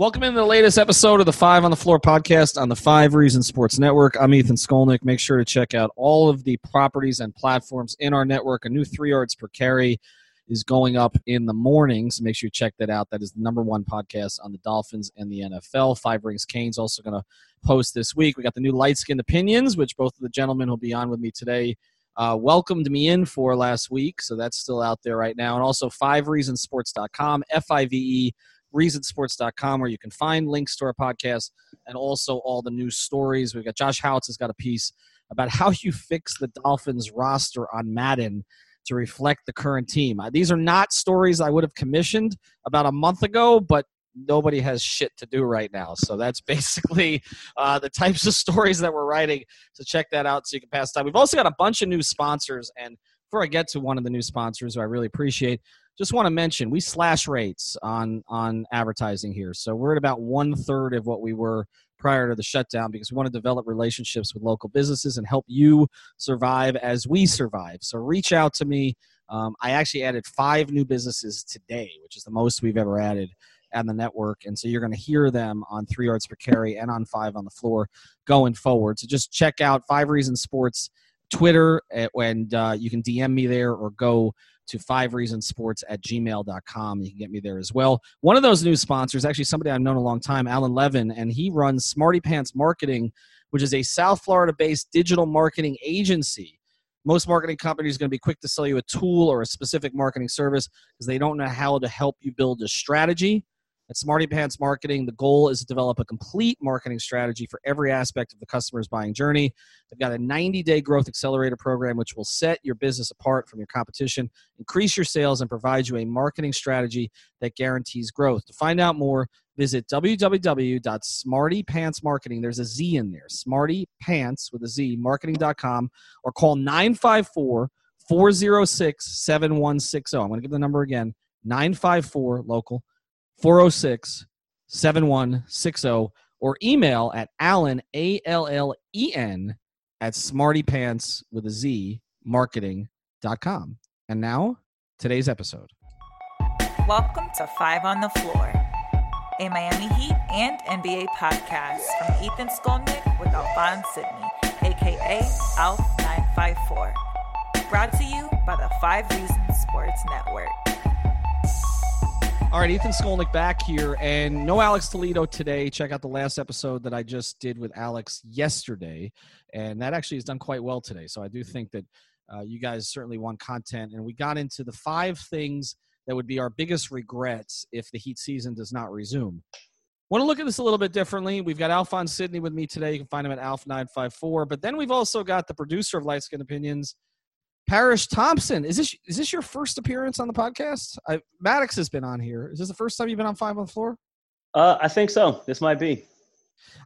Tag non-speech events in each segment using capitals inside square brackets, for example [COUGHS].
Welcome into the latest episode of the Five on the Floor podcast on the Five Reasons Sports Network. I'm Ethan Skolnick. Make sure to check out all of the properties and platforms in our network. A new three yards per carry is going up in the morning, so make sure you check that out. That is the number one podcast on the Dolphins and the NFL. Five Rings Kane's also going to post this week. We got the new light skinned opinions, which both of the gentlemen will be on with me today. Uh, welcomed me in for last week, so that's still out there right now. And also fivereasonsports.com, F I V E reasonsports.com, where you can find links to our podcast and also all the news stories. We've got Josh Howitz has got a piece about how you fix the Dolphins roster on Madden to reflect the current team. Uh, these are not stories I would have commissioned about a month ago, but nobody has shit to do right now. So that's [LAUGHS] basically uh, the types of stories that we're writing. So check that out so you can pass time. We've also got a bunch of new sponsors. And before I get to one of the new sponsors who I really appreciate, just want to mention we slash rates on on advertising here. So we're at about one third of what we were prior to the shutdown because we want to develop relationships with local businesses and help you survive as we survive. So reach out to me. Um, i actually added five new businesses today which is the most we've ever added on the network. And so you're going to hear them on three yards per carry and on five on the floor going forward. So just check out five reasons sports twitter eh, and uh, you can dm me there or go to five reasons sports at gmail.com. You can get me there as well. One of those new sponsors, actually somebody I've known a long time, Alan Levin, and he runs Smarty Pants Marketing, which is a South Florida based digital marketing agency. Most marketing companies are going to be quick to sell you a tool or a specific marketing service because they don't know how to help you build a strategy at Smarty Pants Marketing, the goal is to develop a complete marketing strategy for every aspect of the customer's buying journey. They've got a 90 day growth accelerator program, which will set your business apart from your competition, increase your sales, and provide you a marketing strategy that guarantees growth. To find out more, visit www.smartypantsmarketing. There's a Z in there, Smarty Pants with a Z, marketing.com, or call 954 406 7160. I'm going to give the number again 954 local 406 7160 or email at Allen, A L L E N, at smartypants with a Z marketing.com. And now, today's episode. Welcome to Five on the Floor, a Miami Heat and NBA podcast from Ethan Skolnick with Alphonse Sidney, aka ALF954. Brought to you by the Five Reasons Sports Network. All right, Ethan Skolnick back here, and no Alex Toledo today. Check out the last episode that I just did with Alex yesterday, and that actually has done quite well today. So I do think that uh, you guys certainly want content, and we got into the five things that would be our biggest regrets if the Heat season does not resume. Want to look at this a little bit differently? We've got Alphonse Sidney with me today. You can find him at Alf954. But then we've also got the producer of Light Skin Opinions, Parrish Thompson, is this is this your first appearance on the podcast? I, Maddox has been on here. Is this the first time you've been on Five on the Floor? Uh, I think so. This might be.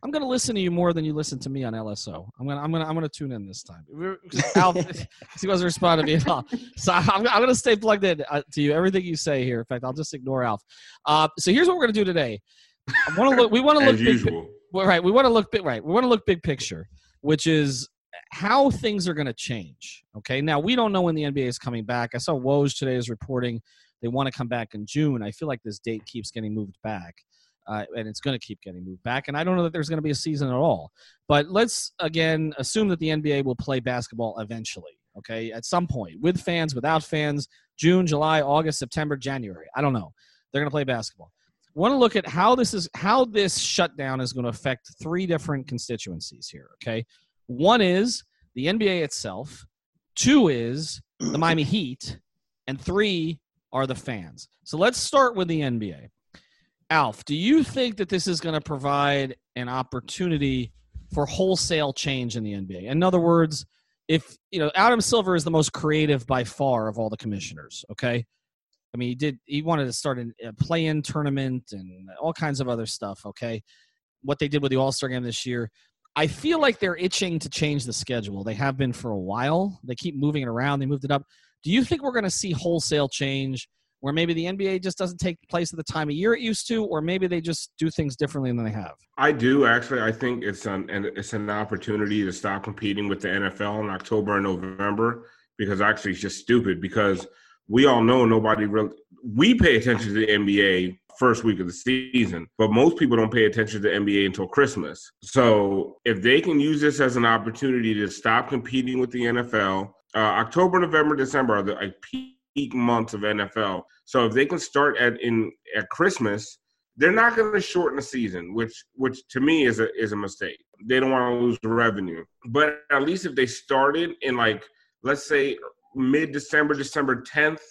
I'm going to listen to you more than you listen to me on LSO. I'm going to I'm going to I'm going to tune in this time. [LAUGHS] Al, [LAUGHS] he wasn't responding to me at all. So I'm, I'm going to stay plugged in uh, to you. Everything you say here. In fact, I'll just ignore Alf. Uh, so here's what we're going to do today. I want to look. We want to [LAUGHS] look. As usual. Big, well, right. We want to look big. Right. We want to look big picture, which is how things are going to change. Okay, now we don't know when the NBA is coming back. I saw Woj today is reporting they want to come back in June. I feel like this date keeps getting moved back. Uh, and it's going to keep getting moved back. And I don't know that there's going to be a season at all. But let's again assume that the NBA will play basketball eventually. Okay, at some point, with fans, without fans, June, July, August, September, January. I don't know. They're going to play basketball. want to look at how this is how this shutdown is going to affect three different constituencies here. Okay, one is the NBA itself, two is the Miami [CLEARS THROAT] Heat, and three are the fans. So let's start with the NBA. Alf, do you think that this is going to provide an opportunity for wholesale change in the NBA? In other words, if you know Adam Silver is the most creative by far of all the commissioners, okay? I mean, he did he wanted to start a play-in tournament and all kinds of other stuff, okay? What they did with the All-Star game this year, I feel like they're itching to change the schedule. They have been for a while. They keep moving it around. They moved it up. Do you think we're going to see wholesale change where maybe the NBA just doesn't take place at the time of year it used to, or maybe they just do things differently than they have? I do actually. I think it's an it's an opportunity to stop competing with the NFL in October and November because actually it's just stupid because we all know nobody really we pay attention to the NBA first week of the season, but most people don't pay attention to the NBA until Christmas. So if they can use this as an opportunity to stop competing with the NFL, uh, October, November, December are the like, peak months of NFL. So if they can start at in at Christmas, they're not going to shorten the season, which which to me is a is a mistake. They don't want to lose the revenue, but at least if they started in like let's say mid December, December tenth,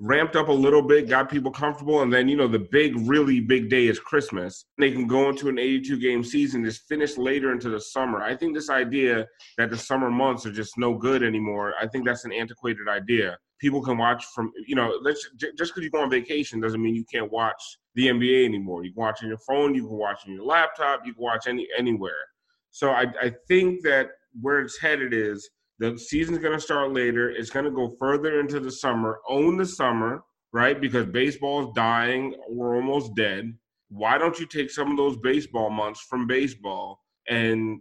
ramped up a little bit, got people comfortable, and then you know the big, really big day is Christmas. They can go into an 82 game season, just finish later into the summer. I think this idea that the summer months are just no good anymore. I think that's an antiquated idea people can watch from you know let's just because you go on vacation doesn't mean you can't watch the NBA anymore. You can watch on your phone, you can watch on your laptop, you can watch any anywhere. So I, I think that where it's headed is the season's going to start later. It's going to go further into the summer. Own the summer, right? Because baseball is dying. We're almost dead. Why don't you take some of those baseball months from baseball and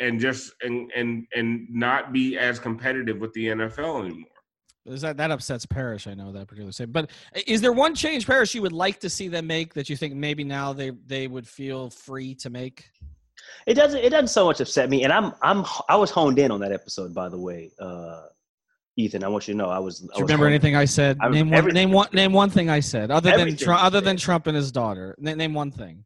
and just and and and not be as competitive with the NFL anymore? Is that that upsets Parrish? I know that particular say. But is there one change, Parrish, you would like to see them make that you think maybe now they they would feel free to make? It doesn't. It doesn't so much upset me, and I'm I'm I was honed in on that episode. By the way, uh, Ethan, I want you to know I was. Do you remember anything I said? I, name one. Name one. Name one thing I said other than Trump, other than Trump and his daughter. Name one thing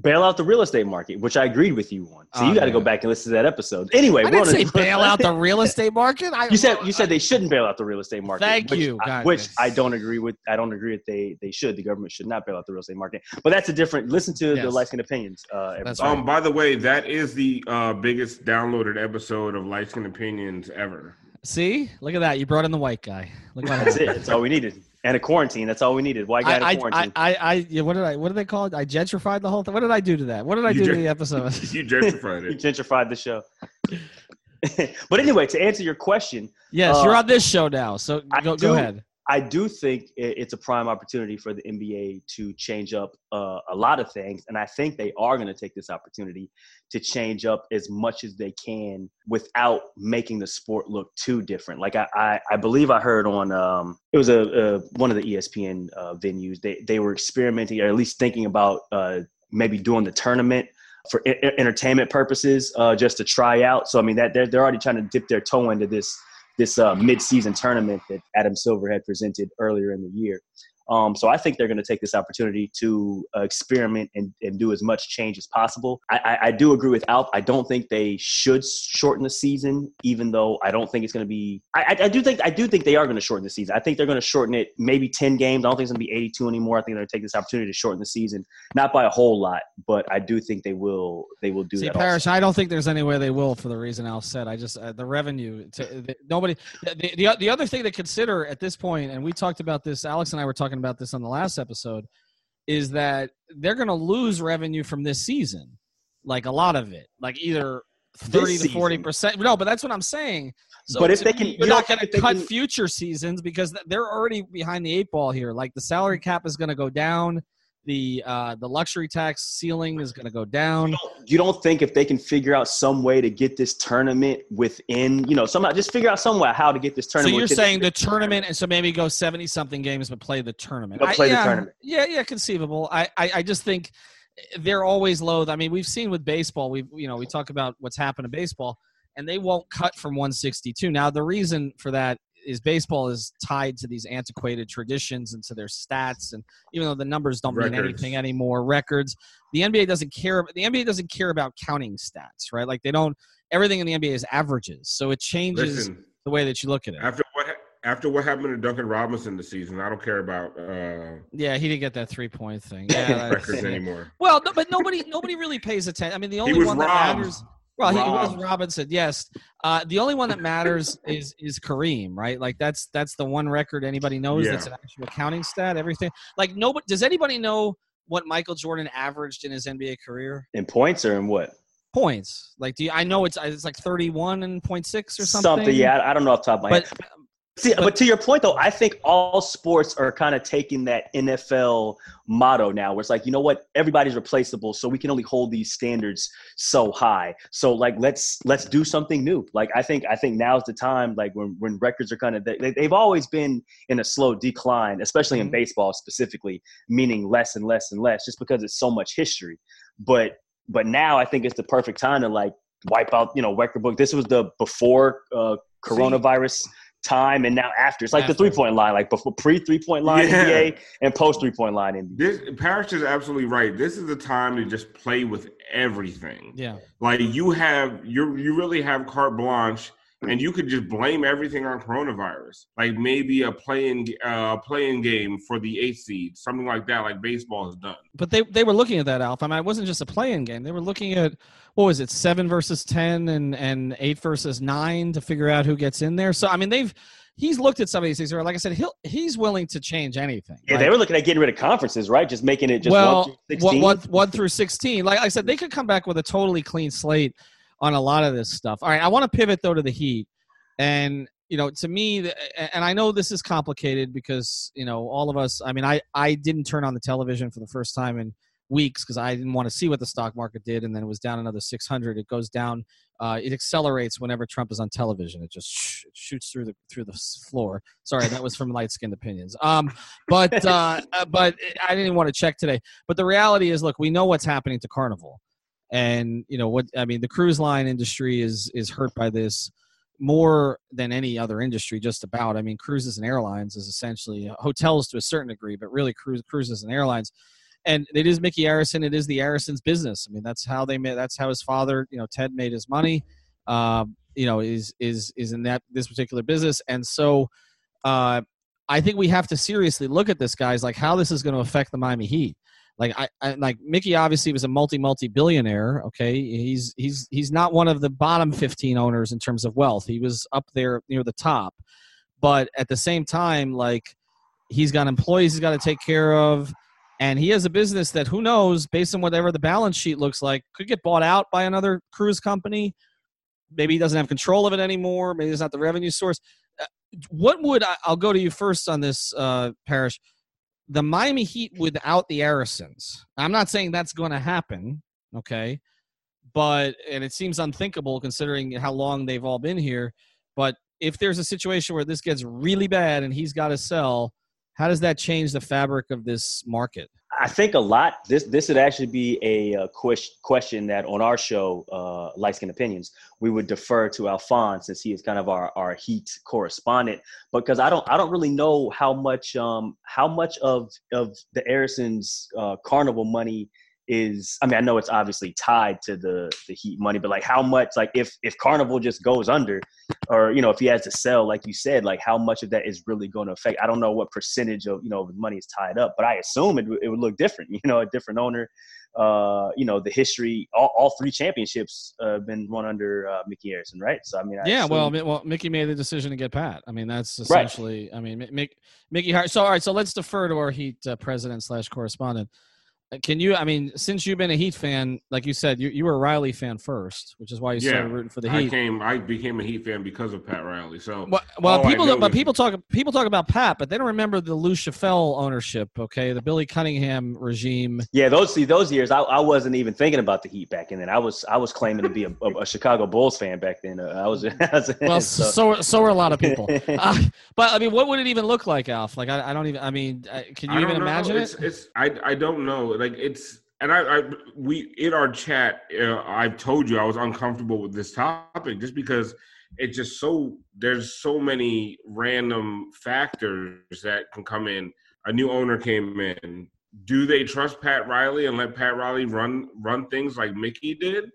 bail out the real estate market, which I agreed with you on. So oh, you got to go back and listen to that episode. Anyway, I didn't say bail out the [LAUGHS] real estate market. I, you said you said they shouldn't bail out the real estate market. Thank which, you. I, which I don't agree with. I don't agree that they they should. The government should not bail out the real estate market. But that's a different. Listen to yes. the light skin opinions. Uh, that's right. Um. By the way, that is the uh, biggest downloaded episode of light skin opinions ever. See, look at that. You brought in the white guy. Look at that. That's it. That's all we needed and a quarantine. That's all we needed. Why got a quarantine? I, I, I, yeah, what did I? What did they call it? I gentrified the whole thing. What did I do to that? What did I you do to the episode? [LAUGHS] you gentrified [LAUGHS] it. you gentrified the show. [LAUGHS] but anyway, to answer your question, yes, uh, you're on this show now, so go, do, go ahead. I do think it's a prime opportunity for the NBA to change up uh, a lot of things, and I think they are going to take this opportunity to change up as much as they can without making the sport look too different. Like I, I, I believe I heard on um, it was a, a, one of the ESPN uh, venues. They they were experimenting, or at least thinking about uh, maybe doing the tournament for entertainment purposes, uh, just to try out. So I mean that they're they're already trying to dip their toe into this this uh, mid-season tournament that Adam Silver had presented earlier in the year. Um, so I think they're going to take this opportunity to uh, experiment and, and do as much change as possible. I, I, I, do agree with Alf. I don't think they should shorten the season, even though I don't think it's going to be. I, I, do think I do think they are going to shorten the season. I think they're going to shorten it maybe ten games. I don't think it's going to be eighty-two anymore. I think they're going to take this opportunity to shorten the season, not by a whole lot, but I do think they will. They will do See, that. Parrish, I don't think there's any way they will for the reason Al said. I just uh, the revenue. To, the, nobody. The, the the other thing to consider at this point, and we talked about this. Alex and I were talking about this on the last episode is that they're going to lose revenue from this season, like a lot of it, like either thirty to forty percent. No, but that's what I'm saying. So but if they can, you're not going to cut can, future seasons because they're already behind the eight ball here. Like the salary cap is going to go down the uh, the luxury tax ceiling is going to go down. You don't, you don't, think if they can figure out some way to get this tournament within, you know, somehow just figure out some way how to get this tournament. So you're saying the tournament, and so maybe go seventy something games, but play the tournament. But play I, the yeah, tournament. Yeah, yeah, conceivable. I, I, I just think they're always loath. I mean, we've seen with baseball, we you know we talk about what's happened to baseball, and they won't cut from 162. Now the reason for that is baseball is tied to these antiquated traditions and to their stats, and even though the numbers don't mean anything anymore, records. The NBA doesn't care. The NBA doesn't care about counting stats, right? Like they don't. Everything in the NBA is averages, so it changes Listen, the way that you look at it. after what after what happened to Duncan Robinson this season, I don't care about uh, Yeah, he didn't get that three point thing. [LAUGHS] Yeah, records anymore. Well, no, but nobody nobody really pays attention. I mean, the only one that matters. Well, he was Robinson, yes. Uh, the only one that matters [LAUGHS] is is Kareem, right? Like that's that's the one record anybody knows Yeah. that's an actual counting stat. Everything like nobody does anybody know what Michael Jordan averaged in his NBA career? In points or in what? Points. Like, do you, I know it's it's like thirty one and point six or something. Something, yeah, I, don't know off the top of my But head. See, but- but, to your point though, I think all sports are kind of taking that NFL motto now, where it's like, you know what, everybody's replaceable, so we can only hold these standards so high. So like, let's let's do something new. Like I think I think now's the time. Like when when records are kind of they, they've always been in a slow decline, especially in Mhm. baseball specifically, meaning less and less and less, just because it's so much history. But but now I think it's the perfect time to like wipe out you know record book. This was the before uh, coronavirus time and now after. It's like the three point line, like before pre three point line Yeah. NBA and post three point line NBA. This Parrish is absolutely right. This is the time to just play with everything. yeah. Like you have you you really have carte blanche and you could just blame everything on coronavirus. Like maybe a playing uh play-in game for the eighth seed, something like that, like baseball has done. But they they were looking at that, Alf. I mean, it wasn't just a play-in game. They were looking at what was it, seven versus ten and and eight versus nine to figure out who gets in there. So I mean, they've he's looked at some of these things. Where, like I said, he'll he's willing to change anything. Yeah, Like, they were looking at getting rid of conferences, right? Just making it just well, one through 16. one, one through sixteen. Like I said, they could come back with a totally clean slate on a lot of this stuff. All right, I want to pivot though to the Heat, and you know, to me, and I know this is complicated because you know all of us. I mean, I I didn't turn on the television for the first time in weeks because I didn't want to see what the stock market did, and then it was down another six hundred. It goes down. Uh, it accelerates whenever Trump is on television. It just sh- it shoots through the through the floor. Sorry, that was from light skinned opinions. Um, but uh, uh, but I didn't want to check today. But the reality is, look, we know what's happening to Carnival, and you know what I mean. The cruise line industry is is hurt by this more than any other industry. Just about. I mean, cruises and airlines is essentially hotels to a certain degree, but really cruise cruises and airlines. And it is Micky Arison. It is the Arison's business. I mean, that's how they made. That's how his father, you know, Ted made his money. Um, you know, is is is in that this particular business, and so. Uh, I think we have to seriously look at this, guys. Like how this is going to affect the Miami Heat. Like I, I like Micky obviously was a multi multi billionaire. Okay, he's he's he's not one of the bottom fifteen owners in terms of wealth. He was up there near the top, but at the same time, like he's got employees he's got to take care of, and he has a business that who knows, based on whatever the balance sheet looks like, could get bought out by another cruise company. Maybe he doesn't have control of it anymore. Maybe it's not the revenue source what would I, I'll go to you first on this, uh, Parrish. The Miami Heat without the Arisons. I'm not saying that's going to happen, okay, but and it seems unthinkable considering how long they've all been here. But if there's a situation where this gets really bad and he's got to sell, how does that change the fabric of this market? I think a lot. This this would actually be a, ques- question that on our show, uh, Light Skin Opinions, we would defer to Alphonse since he is kind of our, our Heat correspondent. Because I don't I don't really know how much um how much of of the Arisons uh, Carnival money is. I mean, I know it's obviously tied to the the Heat money, but like how much like if if Carnival just goes under, or you know if he has to sell, like you said, like how much of that is really going to affect? I don't know what percentage of you know money is tied up, but I assume it, would- it would look different. [LAUGHS] You know, a different owner. Uh, you know, the history, all, all three championships uh, have been run under uh, Micky Arison, right? So I mean, I yeah, assume- well, well, Micky made the decision to get Pat. I mean, that's Right. essentially. I mean, Mi- Mick, Micky. Har- So, all right. So let's defer to our Heat uh, president slash correspondent. Can you? I mean, since you've been a Heat fan, like you said, you, you were a Riley fan first, which is why you Yeah, started rooting for the Heat. I Heat. came I became a Heat fan because of Pat Riley. So Well, well people, but is- people talk, people talk about Pat, but they don't remember the Lou Schaffel ownership. Okay, the Billy Cunningham regime. Yeah, those see those years, I, I wasn't even thinking about the Heat back then. I was I was claiming to be a, a, a Chicago Bulls fan back then. Uh, I was, [LAUGHS] I was Well, so- so so are a lot of people. [LAUGHS] Uh, but I mean, what would it even look like, Alf? Like, I, I don't even. I mean, uh, can you even know. imagine it's, it? It's I I don't know. Like it's and I, I we in our chat uh, I've told you I was uncomfortable with this topic just because it's just so there's so many random factors that can come in. A new owner came in. Do they trust Pat Riley and let Pat Riley run run things like Micky did?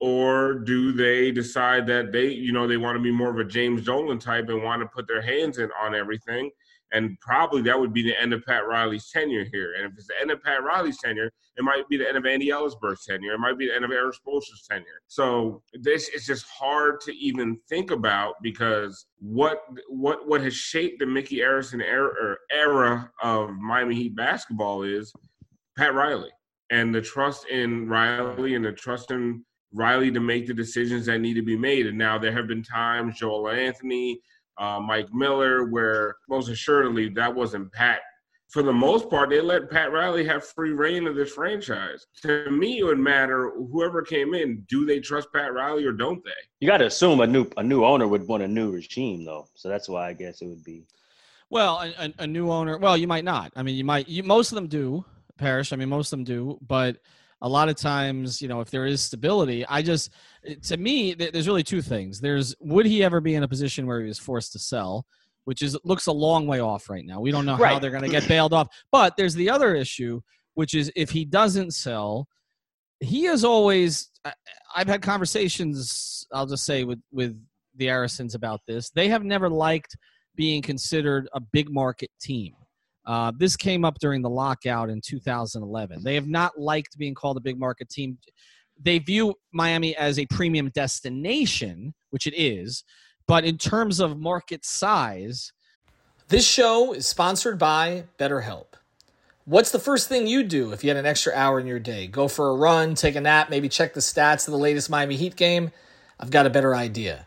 Or do they decide that they, you know, they want to be more of a James Dolan type and want to put their hands in on everything and probably that would be the end of Pat Riley's tenure here. And if it's the end of Pat Riley's tenure, it might be the end of Andy Elisburg's tenure. It might be the end of Erik Spoelstra's tenure. So this is just hard to even think about because what what what has shaped the Micky Arison era, era of Miami Heat basketball is Pat Riley and the trust in Riley and the trust in Riley to make the decisions that need to be made. And now there have been times Joel Anthony, uh, Mike Miller, where most assuredly that wasn't Pat. For the most part, they let Pat Riley have free reign of this franchise. To me, it would matter whoever came in. Do they trust Pat Riley or don't they? You got to assume a new a new owner would want a new regime, though. So that's why I guess it would be. Well, a, a, a new owner. Well, you might not. I mean, you might. You, most of them do, Parrish. I mean, most of them do, but a lot of times, you know, if there is stability, I just, to me, there's really two things. There's, would he ever be in a position where he was forced to sell? Which is looks a long way off right now. We don't know right. how they're going to get bailed off. But there's the other issue, which is if he doesn't sell, he has always. I've had conversations. I'll just say with with the Arisons about this. They have never liked being considered a big market team. Uh, this came up during the lockout in 2011. They have not liked being called a big market team. They view Miami as a premium destination, which it is, but in terms of market size. This show is sponsored by BetterHelp. What's the first thing you do if you had an extra hour in your day? Go for a run, take a nap, maybe check the stats of the latest Miami Heat game? I've got a better idea.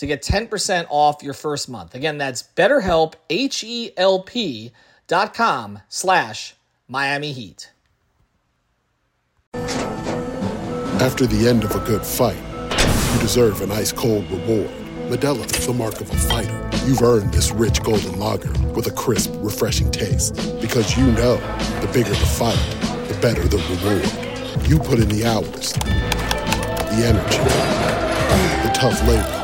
to get 10% off your first month. Again, that's betterhelp, H-E-L-P dot com slash Miami Heat. After the end of a good fight, you deserve an ice-cold reward. Modelo is the mark of a fighter. You've earned this rich golden lager with a crisp, refreshing taste. Because you know, the bigger the fight, the better the reward. You put in the hours, the energy, the tough labor.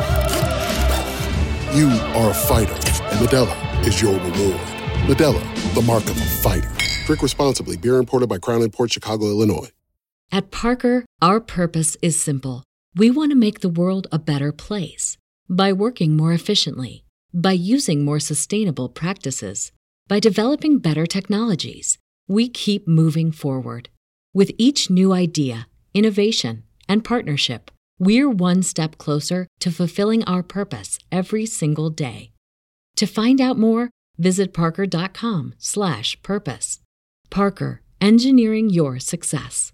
You are a fighter, and Modelo is your reward. Modelo, the mark of a fighter. Drink responsibly. Beer imported by Crown Imports Chicago, Illinois. At Parker, our purpose is simple. We want to make the world a better place by working more efficiently, by using more sustainable practices, by developing better technologies. We keep moving forward. With each new idea, innovation, and partnership, we're one step closer to fulfilling our purpose every single day. To find out more, visit parker.com/purpose. Parker, engineering your success.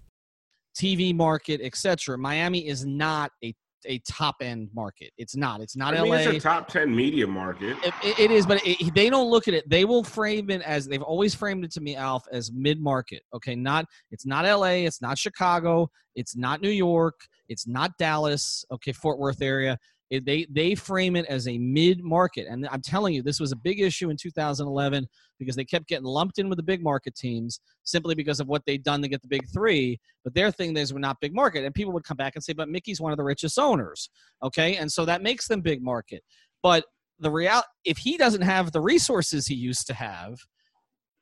TV market, etc. Miami is not a a top end market. It's not. It's not I LA. It's a top ten media market. it, it, it is, but it, they don't look at it. They will frame it as they've always framed it to me, Alf, as mid market. Okay, not. It's not LA. It's not Chicago. It's not New York. It's not Dallas. Okay, Fort Worth area. It, they they frame it as a mid market, and I'm telling you, this was a big issue in 2011 because they kept getting lumped in with the big market teams simply because of what they'd done to get the big three. But their thing is we're not big market, and people would come back and say, "But Micky's one of the richest owners." Okay, and so that makes them big market. But the real, if he doesn't have the resources he used to have,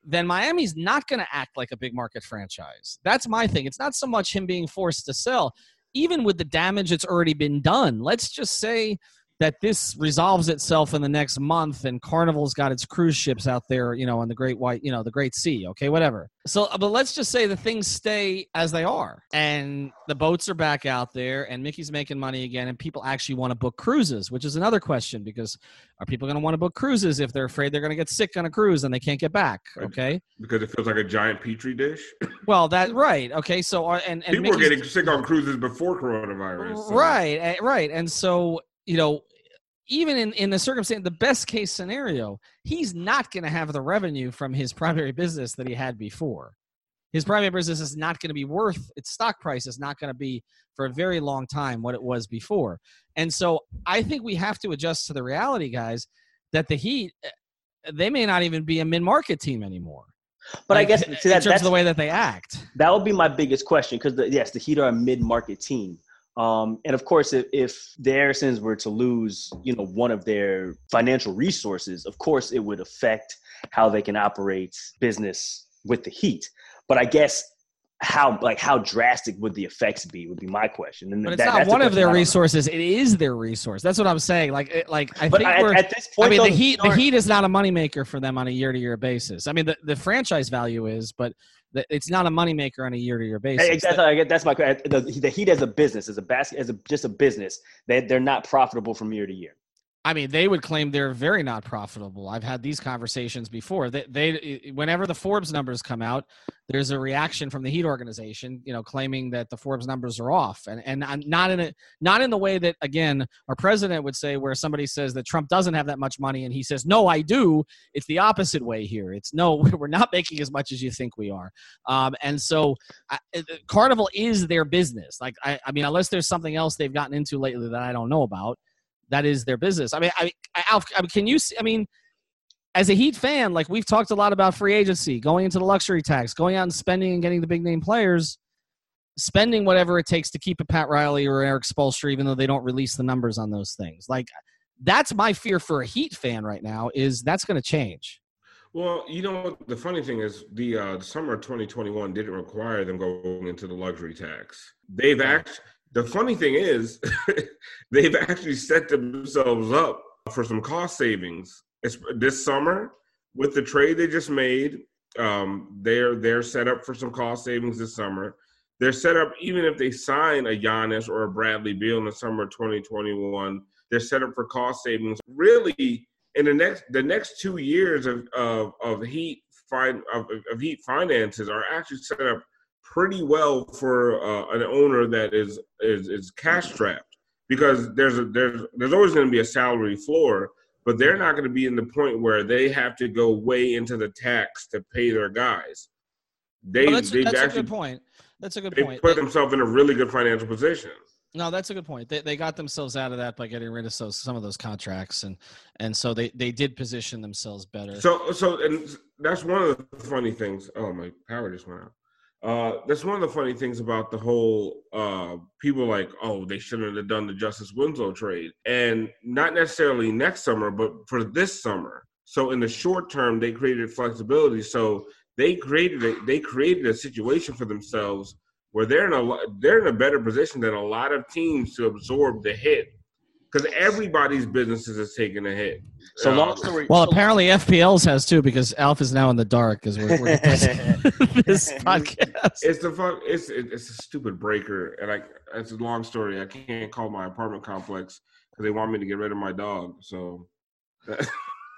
then Miami's not going to act like a big market franchise. That's my thing. It's not so much him being forced to sell even with the damage that's already been done, let's just say that this resolves itself in the next month and Carnival's got its cruise ships out there, you know, on the Great White, you know, the Great Sea, okay, whatever. So, but let's just say the things stay as they are and the boats are back out there and Micky's making money again and people actually want to book cruises, which is another question because are people going to want to book cruises if they're afraid they're going to get sick on a cruise and they can't get back, okay? Because it feels like a giant petri dish. [COUGHS] Well, that right. Okay, so uh, and, and People Micky's- were getting sick on cruises before coronavirus. so- Right, eh, right. And so, you know, even in, in the circumstance, the best case scenario, he's not going to have the revenue from his primary business that he had before. His primary business is not going to be worth its stock price is not going to be for a very long time what it was before. And so I think we have to adjust to the reality, guys, that the Heat, eh, they may not even be a mid market team anymore. But I guess in see, that, terms that's of the way that they act. that would be my biggest question because yes, the Heat are a mid-market team, um, and of course, if, if the Arisons were to lose, you know, one of their financial resources, of course, it would affect how they can operate business with the Heat. But I guess how like how drastic would the effects be would be my question. And But it's that- not one of their I resources. It is their resource. That's what I'm saying. Like, it, like I But think at, we're. at this point, I mean, though, the Heat. The Heat is not a moneymaker for them on a year-to-year basis. I mean, the, the franchise value is, but the, it's not a moneymaker on a year-to-year basis. Hey, That's, that's my the, the Heat as a business, as a basket, as a, just a business, they they're not profitable from year to year. I mean, they would claim they're very not profitable. I've had these conversations before. They, they, whenever the Forbes numbers come out, there's a reaction from the Heat organization, you know, claiming that the Forbes numbers are off, and and I'm not in it, not in the way that again our president would say, where somebody says that Trump doesn't have that much money, and he says, no, I do. It's the opposite way here. It's no, [LAUGHS] we're not making as much as you think we are, um, and so I, Carnival is their business. Like, I, I mean, unless there's something else they've gotten into lately that I don't know about that is their business. I mean, I, I, Alf, I mean, can you? See, I mean, as a Heat fan, like we've talked a lot about free agency, going into the luxury tax, going out and spending and getting the big name players, spending whatever it takes to keep a Pat Riley or Erik Spoelstra, even though they don't release the numbers on those things. Like that's my fear for a Heat fan right now is that's going to change. Well, you know? The funny thing is, the uh, summer of 2021 didn't require them going into the luxury tax. They've actually. The funny thing is, [LAUGHS] they've actually set themselves up for some cost savings It's, this summer with the trade they just made. Um, they're they're set up for some cost savings this summer. They're set up even if they sign a Giannis or a Bradley Beal in the summer of 2021. They're set up for cost savings. Really, in the next the next two years of of, of heat fin- of, of heat finances are actually set up pretty well for uh, an owner that is is is cash strapped because there's a there's there's always going to be a salary floor, but they're not going to be in the point where they have to go way into the tax to pay their guys. They Oh, that's they've that's a good point. That's a good point. they point. put themselves in a really good financial position. No, that's a good point. They, they got themselves out of that by getting rid of those, some of those contracts, and and so they, they did position themselves better. So so and that's one of the funny things. Oh my power just went out. Uh, that's one of the funny things about the whole uh, people like, oh, they shouldn't have done the Justice Winslow trade, and not necessarily next summer, but for this summer. So in the short term, they created flexibility. So they created a, they created a situation for themselves where they're in a they're in a better position than a lot of teams to absorb the hit because everybody's businesses is taking a hit. So Uh, long story. well, so- apparently FPL's has too because Alf is now in the dark because we're, we're [LAUGHS] this [LAUGHS] podcast. It's the fuck. It's it- it's a stupid breaker, and like it's a long story. I can't call my apartment complex because they want me to get rid of my dog. So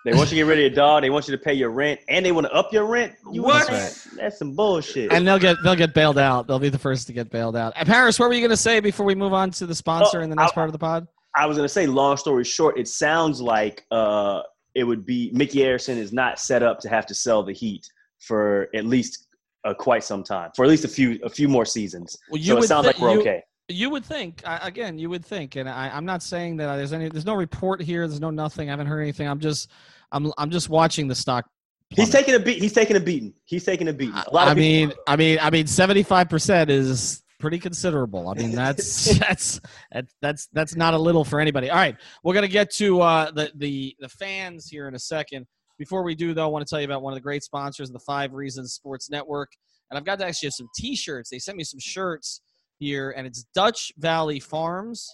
They want you to get rid of your dog. They want you to pay your rent, and they want to up your rent. You What? That's, that's some bullshit. And they'll get they'll get bailed out. They'll be the first to get bailed out. And Parrish, what were you going to say before we move on to the sponsor Oh, in the next I- part of the pod? I was gonna say, long story short, it sounds like uh, it would be Micky Arison is not set up to have to sell the Heat for at least uh, quite some time, for at least a few a few more seasons. Well, so it sounds thi- like we're you- okay. You would think again. You would think, and I, I'm not saying that there's any. There's no report here. There's no nothing. I haven't heard anything. I'm just. I'm. I'm just watching the stock. He's taking a beat. He's taking a beating. He's taking a beating. A lot I of mean, I mean, I mean, 75 percent is pretty considerable. I mean, [LAUGHS] that's that's that's that's that's not a little for anybody. All right, we're gonna get to uh, the the the fans here in a second. Before we do, though, I want to tell you about one of the great sponsors of the Five Reasons Sports Network, and I've got to actually have some T-shirts. They sent me some shirts here, and it's Dutch Valley Farms.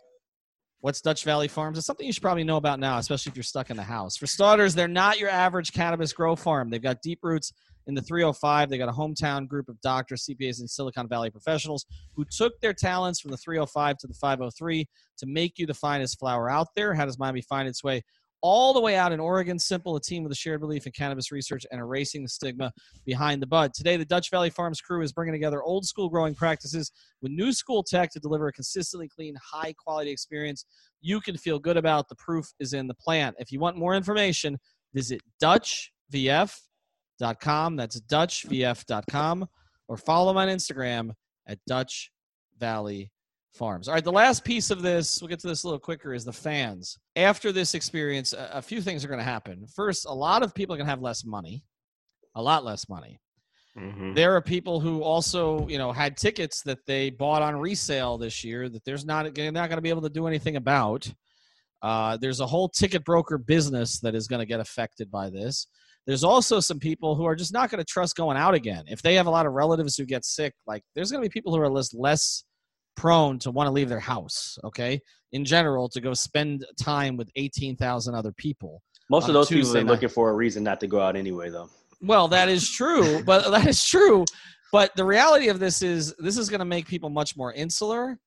What's Dutch Valley Farms? It's something you should probably know about now, especially if you're stuck in the house. For starters, they're not your average cannabis grow farm. They've got deep roots in the 305. They got a hometown group of doctors, CPAs, and Silicon Valley professionals who took their talents from the 305 to the 503 to make you the finest flower out there. How does Miami find its way? All the way out in Oregon, simple, a team with a shared belief in cannabis research and erasing the stigma behind the bud. Today, the Dutch Valley Farms crew is bringing together old school growing practices with new school tech to deliver a consistently clean, high quality experience you can feel good about. The proof is in the plant. If you want more information, visit DutchVF.com. That's DutchVF.com. Or follow them on Instagram at Dutch Valley Farms. All right, the last piece of this, we'll get to this a little quicker, is the fans. After this experience, a, a few things are going to happen. First, a lot of people are going to have less money, a lot less money. Mhm. There are people who also, you know, had tickets that they bought on resale this year that there's not they're not going to be able to do anything about. Uh, there's a whole ticket broker business that is going to get affected by this. There's also some people who are just not going to trust going out again. If they have a lot of relatives who get sick, like there's going to be people who are less less prone to want to leave their house. Okay, in general, to go spend time with eighteen thousand other people. Most of those people are night. looking for a reason not to go out anyway, though. Well, that is true, [LAUGHS] but that is true. But the reality of this is this is going to make people much more insular.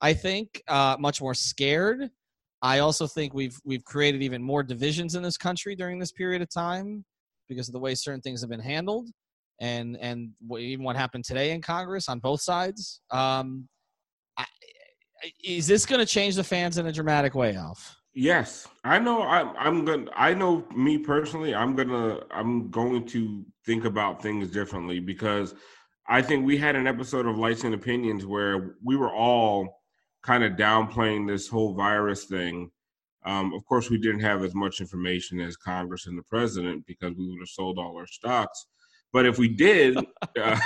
I think uh, much more scared. I also think we've we've created even more divisions in this country during this period of time because of the way certain things have been handled, and and even what happened today in Congress on both sides. Um, I, I- is this going to change the fans in a dramatic way, Alf? Yes, I know. I'm. I'm gonna. I know me personally. I'm gonna. I'm going to think about things differently because I think we had an episode of Light Skinned Opinions where we were all kind of downplaying this whole virus thing. Um, of course, we didn't have as much information as Congress and the president because we would have sold all our stocks. But if we did, [LAUGHS] uh,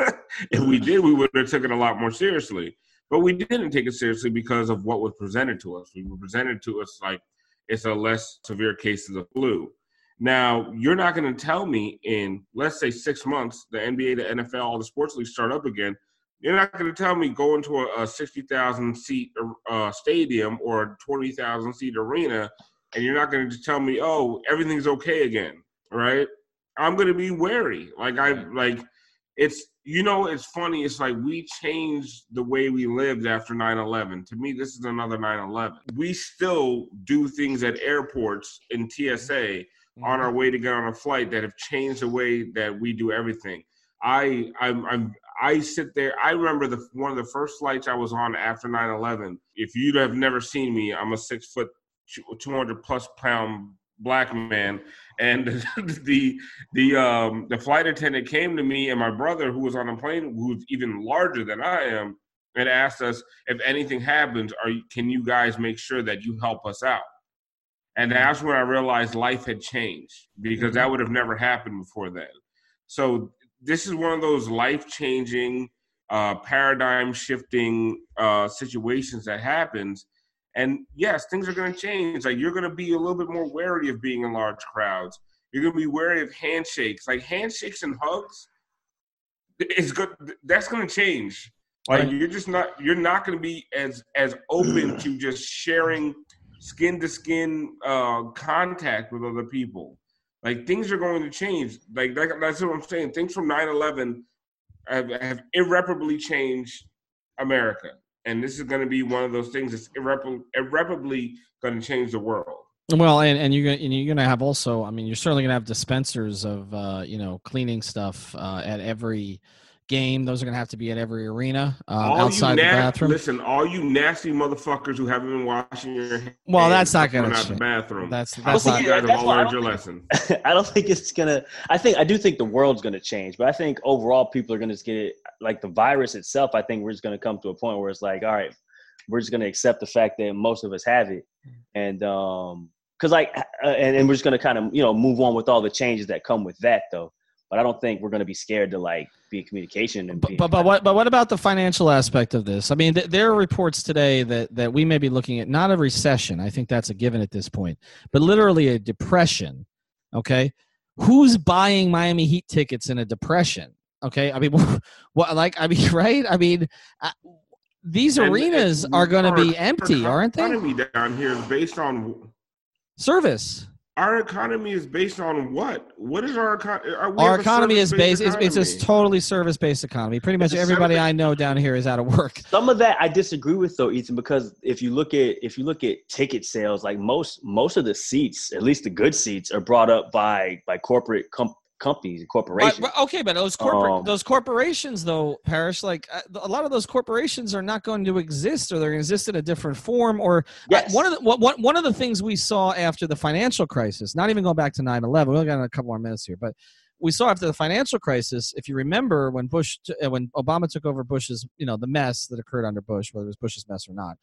[LAUGHS] if we did, we would have taken it a lot more seriously. But we didn't take it seriously because of what was presented to us. We were presented to us like it's a less severe case of the flu. Now, you're not going to tell me in, let's say, six months, the NBA, the NFL, all the sports leagues start up again. You're not going to tell me go into a, a 60,000 seat uh, stadium or a 20,000 seat arena, and you're not going to tell me, oh, everything's okay again, right? I'm going to be wary. Like I like it's you know it's funny it's like we changed the way we lived after 9-11 to me this is another 9-11 we still do things at airports in tsa on our way to get on a flight that have changed the way that we do everything i i'm, I'm i sit there i remember the one of the first flights i was on after 9-11 if you have never seen me i'm a six foot 200 plus pound black man. And [LAUGHS] the the um the flight attendant came to me and my brother who was on the plane who's even larger than i am and asked us if anything happens are can you guys make sure that you help us out? And that's when i realized life had changed because that would have never happened before then. So this is one of those life changing uh paradigm shifting uh situations that happens and yes, things are going to change. Like you're going to be a little bit more wary of being in large crowds. You're going to be wary of handshakes. Like handshakes and hugs is good. That's going to change. Like you're just not. You're not going to be as as open [CLEARS THROAT] to just sharing skin to skin uh contact with other people. Like things are going to change. Like that, that's what I'm saying. Things from 9/11 have, have irreparably changed America and this is going to be one of those things that's irreparably, irreparably going to change the world. Well, and, and you're gonna and you're gonna have also. I mean, you're certainly gonna have dispensers of uh, you know cleaning stuff uh, at every game. Those are gonna have to be at every arena uh, outside you the na- bathroom. Listen, all you nasty motherfuckers who haven't been washing your hands. Well, that's not gonna out the bathroom. That's I that's don't you guys have all I learned don't your think- lesson. [LAUGHS] I don't think it's gonna. I think I do think the world's gonna change, but I think overall people are gonna just get like the virus itself. I think we're just gonna come to a point where it's like, all right, we're just gonna accept the fact that most of us have it, and um, because like, uh, and, and we're just gonna kind of you know move on with all the changes that come with that though. But I don't think we're gonna be scared to like be in communication and. But, be- but but what but what about the financial aspect of this? I mean, th- there are reports today that that we may be looking at not a recession. I think that's a given at this point, but literally a depression. Okay, who's buying Miami Heat tickets in a depression? Okay, I mean, [LAUGHS] what like I mean, [LAUGHS] right? I mean, uh, these arenas and are going to be empty, aren't they? Economy down here is based on Service. Our economy is based on what? What is our economy? Uh, our economy is based. It's, it's a totally service-based economy. Pretty much It's everybody I know down here is out of work. Some of that I disagree with though, Ethan, because if you look at if you look at ticket sales, like most most of the seats, at least the good seats, are brought up by by corporate com- companies and corporations. okay, but those corporate Um, those corporations though, Parrish, like uh, a lot of those corporations are not going to exist, or they're going to exist in a different form. Or uh, Yes. one of the one, one- of the things we saw after the financial crisis, not even going back to 9-11, we only got a couple more minutes here, but we saw after the financial crisis, if you remember when Bush, uh, when Obama took over Bush's, you know, the mess that occurred under Bush, whether it was Bush's mess or not.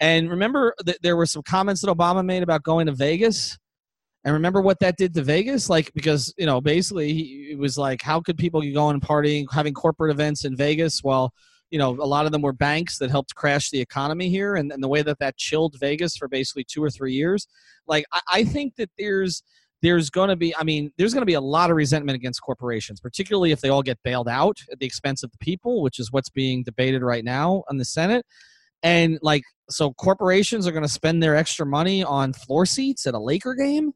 And remember that there were some comments that Obama made about going to Vegas. And remember what that did to Vegas? Like, because, you know, basically it was like, how could people going and partying, having corporate events in Vegas while, you know, a lot of them were banks that helped crash the economy here. And, and the way that that chilled Vegas for basically two or three years. Like, I, I think that there's, there's going to be, I mean, there's going to be a lot of resentment against corporations, particularly if they all get bailed out at the expense of the people, which is what's being debated right now in the Senate. And like, so corporations are going to spend their extra money on floor seats at a Laker game.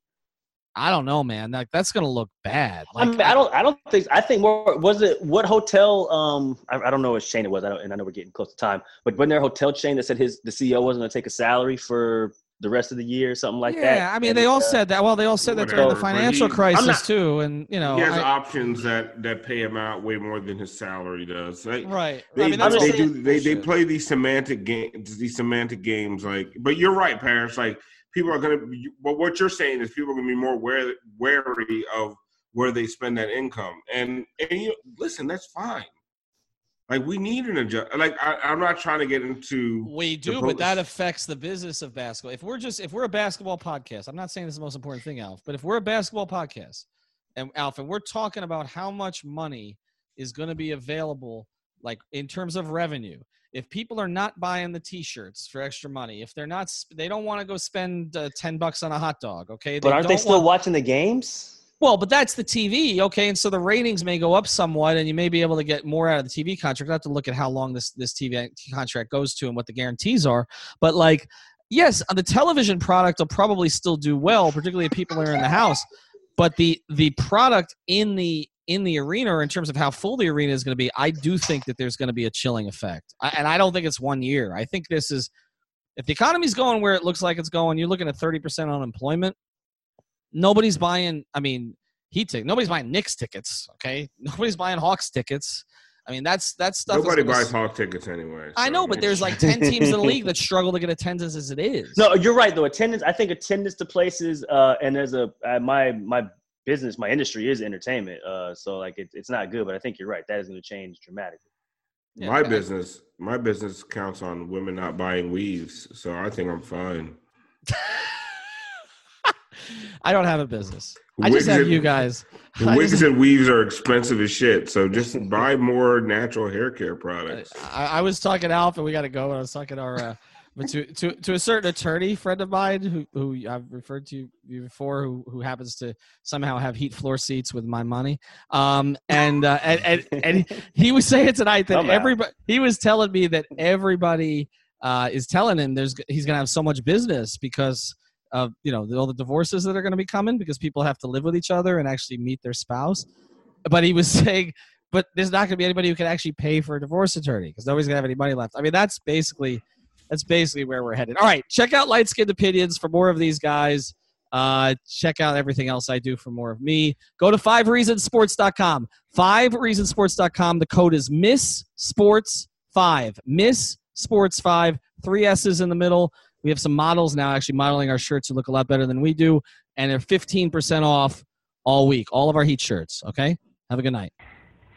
I don't know, man. Like that's going to look bad. I mean, I don't. I don't think. I think more was it what hotel? Um, I, I don't know what chain it was. I don't, and I know we're getting close to time. But wasn't there a hotel chain that said his the CEO wasn't going to take a salary for the rest of the year, or something like yeah, that? Yeah, I mean, And, they all uh, said that. Well, they all said that during the Whatever, financial he- crisis not- too, and you know, he has I- options that that pay him out way more than his salary does. Like, right. They, I mean, that's they do they, they play these semantic games these semantic games like but you're right Parrish like people are gonna be but what you're saying is people are gonna be more wary, wary of where they spend that income and and you listen that's fine like we need an adjust like I, I'm not trying to get into We do, but that affects the business of basketball. If we're just if we're a basketball podcast, I'm not saying this is the most important thing, Alf, but if we're a basketball podcast, and Alf, and we're talking about how much money is going to be available, like in terms of revenue. If people are not buying the T-shirts for extra money, if they're not, they don't want to go spend uh, ten bucks on a hot dog. Okay, But aren't they still want- watching the games? well, but that's the TV, okay, and so the ratings may go up somewhat, and you may be able to get more out of the TV contract. I have to look at how long this this TV contract goes to and what the guarantees are. But like, yes, the television product will probably still do well, particularly if people are in the house. But the the product in the in the arena, or in terms of how full the arena is going to be, I do think that there's going to be a chilling effect, I, and I don't think it's one year. I think this is if the economy's going where it looks like it's going, you're looking at 30% unemployment nobody's buying i mean heat ticket nobody's buying Knicks tickets okay [LAUGHS] nobody's buying hawks tickets i mean that's that's stuff nobody buys s- Hawk tickets anyway i know but there's like 10 teams in the league that [LAUGHS] struggle to get attendance as it is No, you're right though. Attendance. I think attendance to places, uh, and there's a uh, my my business, my industry is entertainment. Uh, so like it, it's not good, but I think you're right. That is going to change dramatically. Yeah, my I- business my business counts on women not buying weaves so I think I'm fine [LAUGHS] i don't have a business i just have and- you guys [LAUGHS] The wigs just- and weaves are expensive as shit, so just buy more natural hair care products. I, I was talking to Alf, and we got to go. And I was talking to our, uh, but to, to to a certain attorney friend of mine who who I've referred to you before, who who happens to somehow have heat floor seats with my money. Um, and uh, and, and and he was saying tonight that Somehow. everybody. He was telling me that everybody uh, is telling him there's he's gonna have so much business because of you know all the divorces that are going to be coming because people have to live with each other and actually meet their spouse. But he was [LAUGHS] saying but there's not going to be anybody who can actually pay for a divorce attorney because nobody's going to have any money left. I mean, that's basically that's basically where we're headed. All right, check out Light Skinned Opinions for more of these guys. Uh, check out everything else I do for more of me. Go to fivereasonsports.com. Fivereasonsports.com. The code is Miss Sports Five. Miss Sports Five. Three S's in the middle. We have some models now actually modeling our shirts who look a lot better than we do, and they're 15% off all week. All of our heat shirts. Okay. Have a good night.